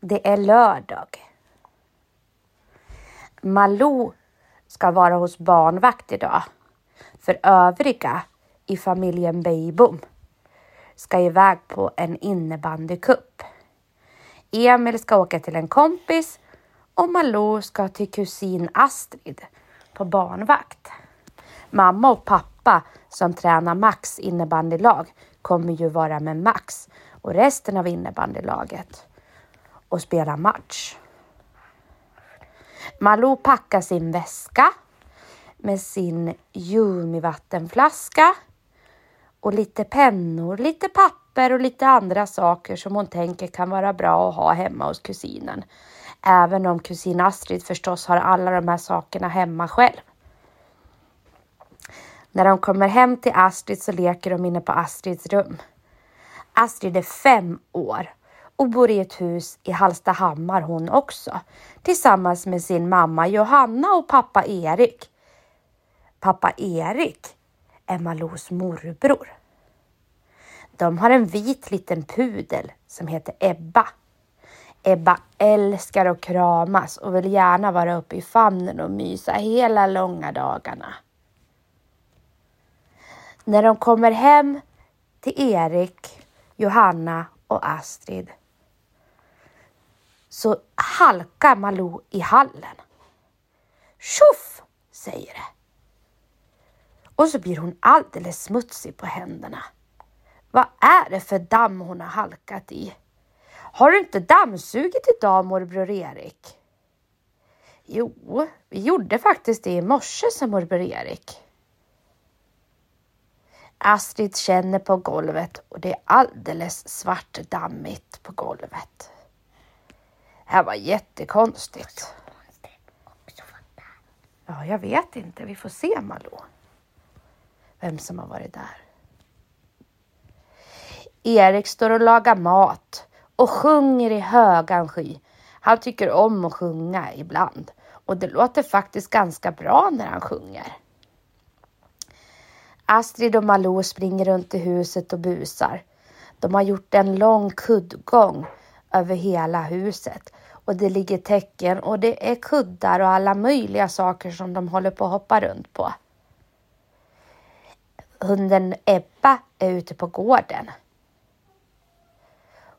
Det är lördag. Malou ska vara hos barnvakt idag. För övriga i familjen Beijbom ska iväg på en innebandycup. Emil ska åka till en kompis och Malou ska till kusin Astrid på barnvakt. Mamma och pappa som tränar Max innebandylag kommer ju vara med Max och resten av innebandylaget och spela match. Malou packar sin väska med sin Jumi-vattenflaska och lite pennor, lite papper och lite andra saker som hon tänker kan vara bra att ha hemma hos kusinen. Även om kusin Astrid förstås har alla de här sakerna hemma själv. När de kommer hem till Astrid så leker de inne på Astrids rum. Astrid är fem år och bor i ett hus i Hallstahammar hon också tillsammans med sin mamma Johanna och pappa Erik. Pappa Erik är Malous morbror. De har en vit liten pudel som heter Ebba. Ebba älskar att kramas och vill gärna vara uppe i famnen och mysa hela långa dagarna. När de kommer hem till Erik, Johanna och Astrid så halkar Malou i hallen. Tjoff, säger det. Och så blir hon alldeles smutsig på händerna. Vad är det för damm hon har halkat i? Har du inte dammsugit idag morbror Erik? Jo, vi gjorde faktiskt det i morse, sa morbror Erik. Astrid känner på golvet och det är alldeles svartdammigt på golvet. Det här var jättekonstigt. Ja, jag vet inte. Vi får se Malou. Vem som har varit där. Erik står och lagar mat och sjunger i högan sky. Han tycker om att sjunga ibland och det låter faktiskt ganska bra när han sjunger. Astrid och Malou springer runt i huset och busar. De har gjort en lång kuddgång över hela huset och det ligger täcken och det är kuddar och alla möjliga saker som de håller på att hoppa runt på. Hunden Ebba är ute på gården.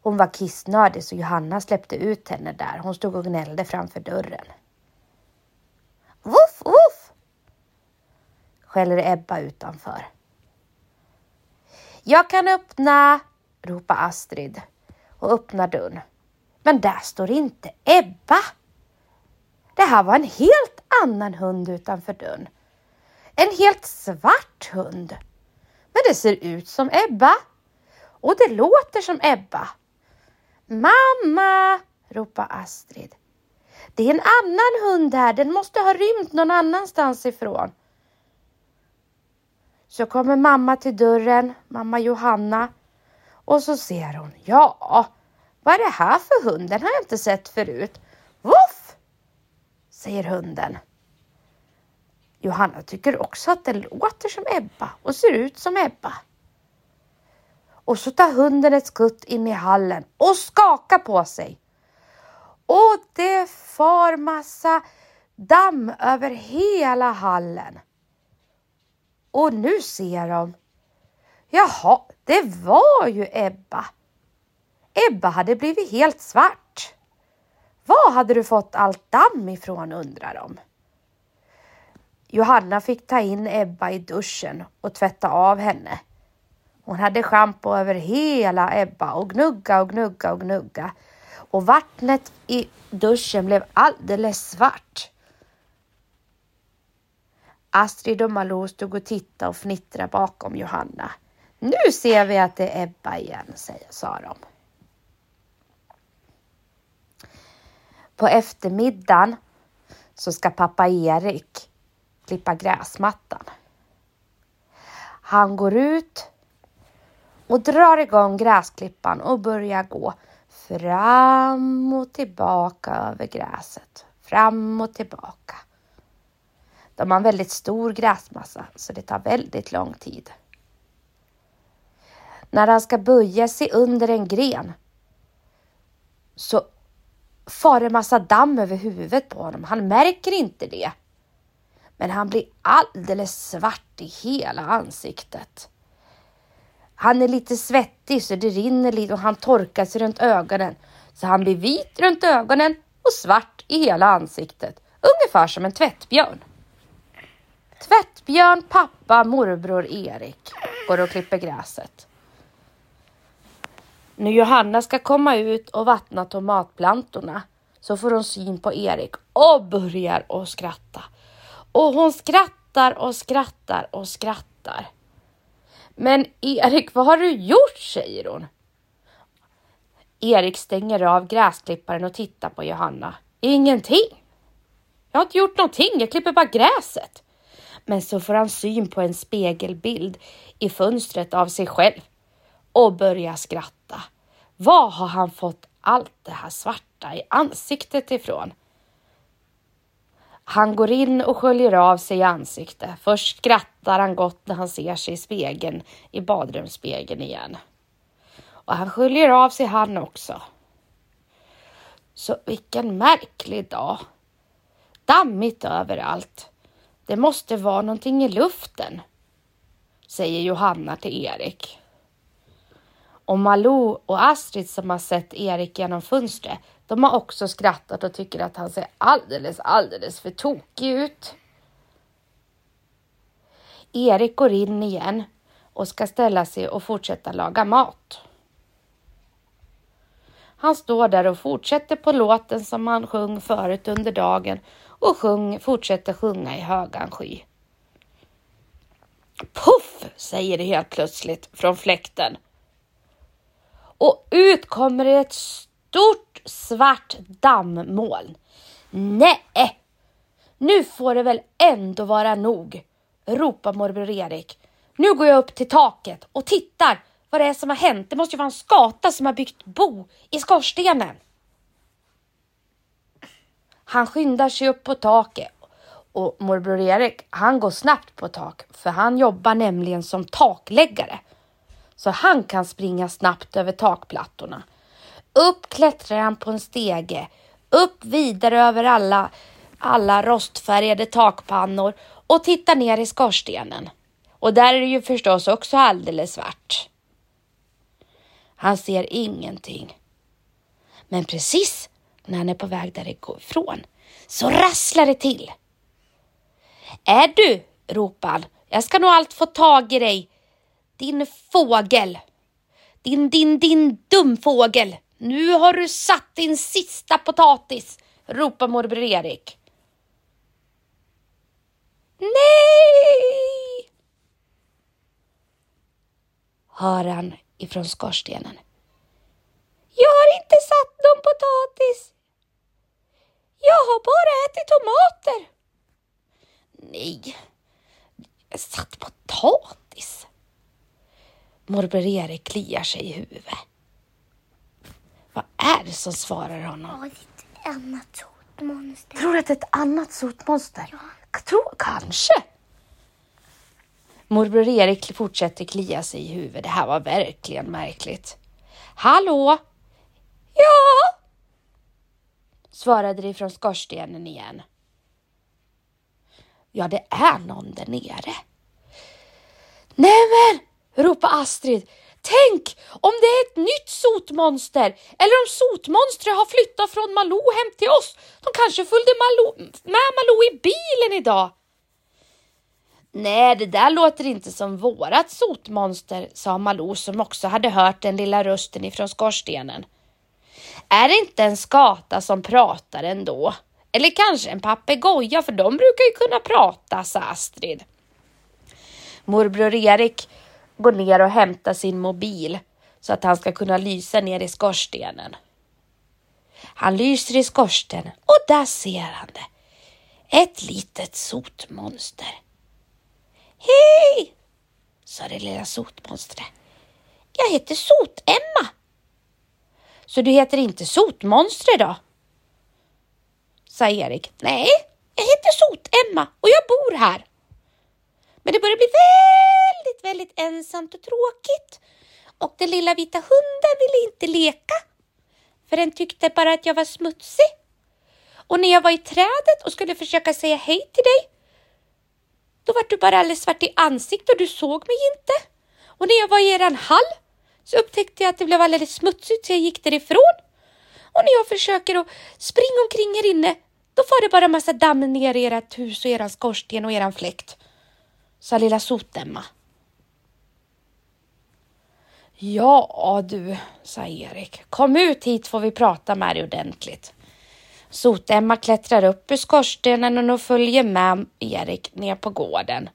Hon var kissnödig så Johanna släppte ut henne där. Hon stod och gnällde framför dörren. Voff, voff! skäller Ebba utanför. Jag kan öppna, ropar Astrid och öppnar dörren. Men där står inte Ebba. Det här var en helt annan hund utanför dörren. En helt svart hund. Men det ser ut som Ebba. Och det låter som Ebba. Mamma! ropar Astrid. Det är en annan hund här. Den måste ha rymt någon annanstans ifrån. Så kommer mamma till dörren, mamma Johanna. Och så ser hon, ja, vad är det här för hund? Den har jag inte sett förut. Voff! säger hunden. Johanna tycker också att den låter som Ebba och ser ut som Ebba. Och så tar hunden ett skutt in i hallen och skakar på sig. Och det far massa damm över hela hallen. Och nu ser de. Jaha, det var ju Ebba. Ebba hade blivit helt svart. Var hade du fått allt damm ifrån undrar de. Johanna fick ta in Ebba i duschen och tvätta av henne. Hon hade schampo över hela Ebba och gnugga och gnugga och gnugga och vattnet i duschen blev alldeles svart. Astrid och Malou stod och tittade och fnittrade bakom Johanna. Nu ser vi att det är Ebba igen, säger, sa de. På eftermiddagen så ska pappa Erik klippa gräsmattan. Han går ut och drar igång gräsklippan och börjar gå fram och tillbaka över gräset. Fram och tillbaka. De har en väldigt stor gräsmassa så det tar väldigt lång tid. När han ska böja sig under en gren så far en massa damm över huvudet på honom. Han märker inte det. Men han blir alldeles svart i hela ansiktet. Han är lite svettig så det rinner lite och han torkar sig runt ögonen. Så han blir vit runt ögonen och svart i hela ansiktet. Ungefär som en tvättbjörn. Tvättbjörn, pappa, morbror Erik går och klipper gräset. När Johanna ska komma ut och vattna tomatplantorna så får hon syn på Erik och börjar att skratta. Och hon skrattar och skrattar och skrattar. Men Erik, vad har du gjort? säger hon. Erik stänger av gräsklipparen och tittar på Johanna. Ingenting. Jag har inte gjort någonting, jag klipper bara gräset. Men så får han syn på en spegelbild i fönstret av sig själv och börjar skratta. Var har han fått allt det här svarta i ansiktet ifrån? Han går in och sköljer av sig i ansiktet. Först skrattar han gott när han ser sig i spegeln, i badrumsspegeln igen. Och han sköljer av sig han också. Så vilken märklig dag. Dammigt överallt. Det måste vara någonting i luften, säger Johanna till Erik. Och Malou och Astrid som har sett Erik genom fönstret, de har också skrattat och tycker att han ser alldeles, alldeles för tokig ut. Erik går in igen och ska ställa sig och fortsätta laga mat. Han står där och fortsätter på låten som han sjöng förut under dagen och sjung, fortsätter sjunga i högan sky. Puff, säger det helt plötsligt från fläkten. Och ut kommer ett stort svart dammoln. Nej, nu får det väl ändå vara nog, ropar morbror Erik. Nu går jag upp till taket och tittar vad det är som har hänt. Det måste ju vara en skata som har byggt bo i skorstenen. Han skyndar sig upp på taket och morbror Erik, han går snabbt på tak för han jobbar nämligen som takläggare. Så han kan springa snabbt över takplattorna. Upp klättrar han på en stege, upp vidare över alla, alla rostfärgade takpannor och tittar ner i skorstenen. Och där är det ju förstås också alldeles svart. Han ser ingenting. Men precis när han är på väg därifrån så rasslar det till. Är du? ropar han. Jag ska nog allt få tag i dig. Din fågel. Din, din, din dum fågel. Nu har du satt din sista potatis, ropar morbror Erik. Nej! Hör han ifrån skorstenen. Jag har inte satt någon potatis. Jag har bara ätit tomater. Nej, jag satt potatis. Morbror Erik kliar sig i huvudet. Vad är det som svarar honom? Ja, det är ett annat sotmonster. Tror du att det är ett annat sotmonster? Ja. Tror, kanske. Morbror Erik fortsätter klia sig i huvudet. Det här var verkligen märkligt. Hallå? Ja? Svarade det från skorstenen igen. Ja, det är någon där nere. Nämen! Ropar Astrid. Tänk om det är ett nytt sotmonster eller om sotmonstret har flyttat från Malou hem till oss. De kanske följde Malou, med Malou i bilen idag. Nej, det där låter inte som vårat sotmonster, sa Malou som också hade hört den lilla rösten ifrån skorstenen. Är det inte en skata som pratar ändå? Eller kanske en papegoja, för de brukar ju kunna prata, sa Astrid. Morbror Erik går ner och hämtar sin mobil så att han ska kunna lysa ner i skorstenen. Han lyser i skorstenen och där ser han det. Ett litet sotmonster. Hej! sa det lilla sotmonstret. Jag heter Sot-Emma. Så du heter inte Sotmonstret då? sa Erik. Nej, jag heter Sot-Emma och jag bor här. Men det börjar bli väldigt, väldigt ensamt och tråkigt och den lilla vita hunden ville inte leka. för den tyckte bara att jag var smutsig. Och när jag var i trädet och skulle försöka säga hej till dig, då var du bara alldeles svart i ansiktet och du såg mig inte. Och när jag var i eran hall så upptäckte jag att det blev alldeles smutsigt så jag gick därifrån. Och när jag försöker att springa omkring här inne, då får det bara massa damm ner i ert hus och eran skorsten och eran fläkt. Sa lilla Sotemma. Ja du, sa Erik. Kom ut hit får vi prata med dig ordentligt. Sot-Emma klättrar upp ur skorstenen och följer med Erik ner på gården.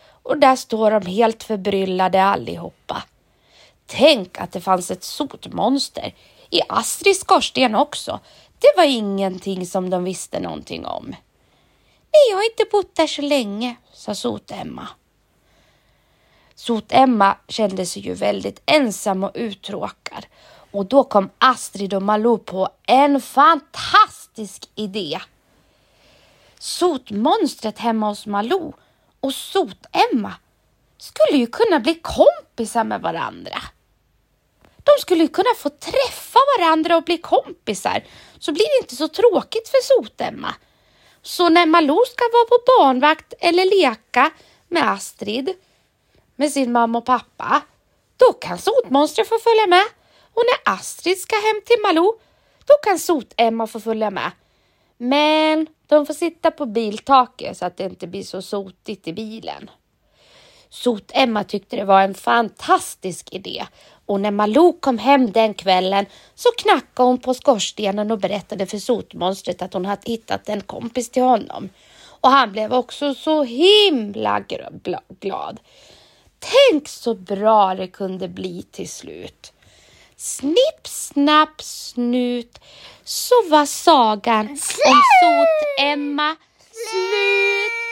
Och där står de helt förbryllade allihopa. Tänk att det fanns ett sotmonster i Astrids skorsten också. Det var ingenting som de visste någonting om. Nej, jag har inte bott där så länge, sa Sot-Emma. Sot-Emma kände sig ju väldigt ensam och uttråkad och då kom Astrid och Malou på en fantastisk idé. Sotmonstret hemma hos Malou och Sot-Emma skulle ju kunna bli kompisar med varandra. De skulle ju kunna få träffa varandra och bli kompisar så blir det inte så tråkigt för Sot-Emma. Så när Malou ska vara på barnvakt eller leka med Astrid med sin mamma och pappa, då kan sotmonstret få följa med. Och när Astrid ska hem till Malou, då kan Sot-Emma få följa med. Men de får sitta på biltaket så att det inte blir så sotigt i bilen. Sot-Emma tyckte det var en fantastisk idé och när Malou kom hem den kvällen så knackade hon på skorstenen och berättade för sotmonstret att hon hade hittat en kompis till honom. Och han blev också så himla glad. Tänk så bra det kunde bli till slut. Snipp, snapp, snut så var sagan om Sot-Emma slut.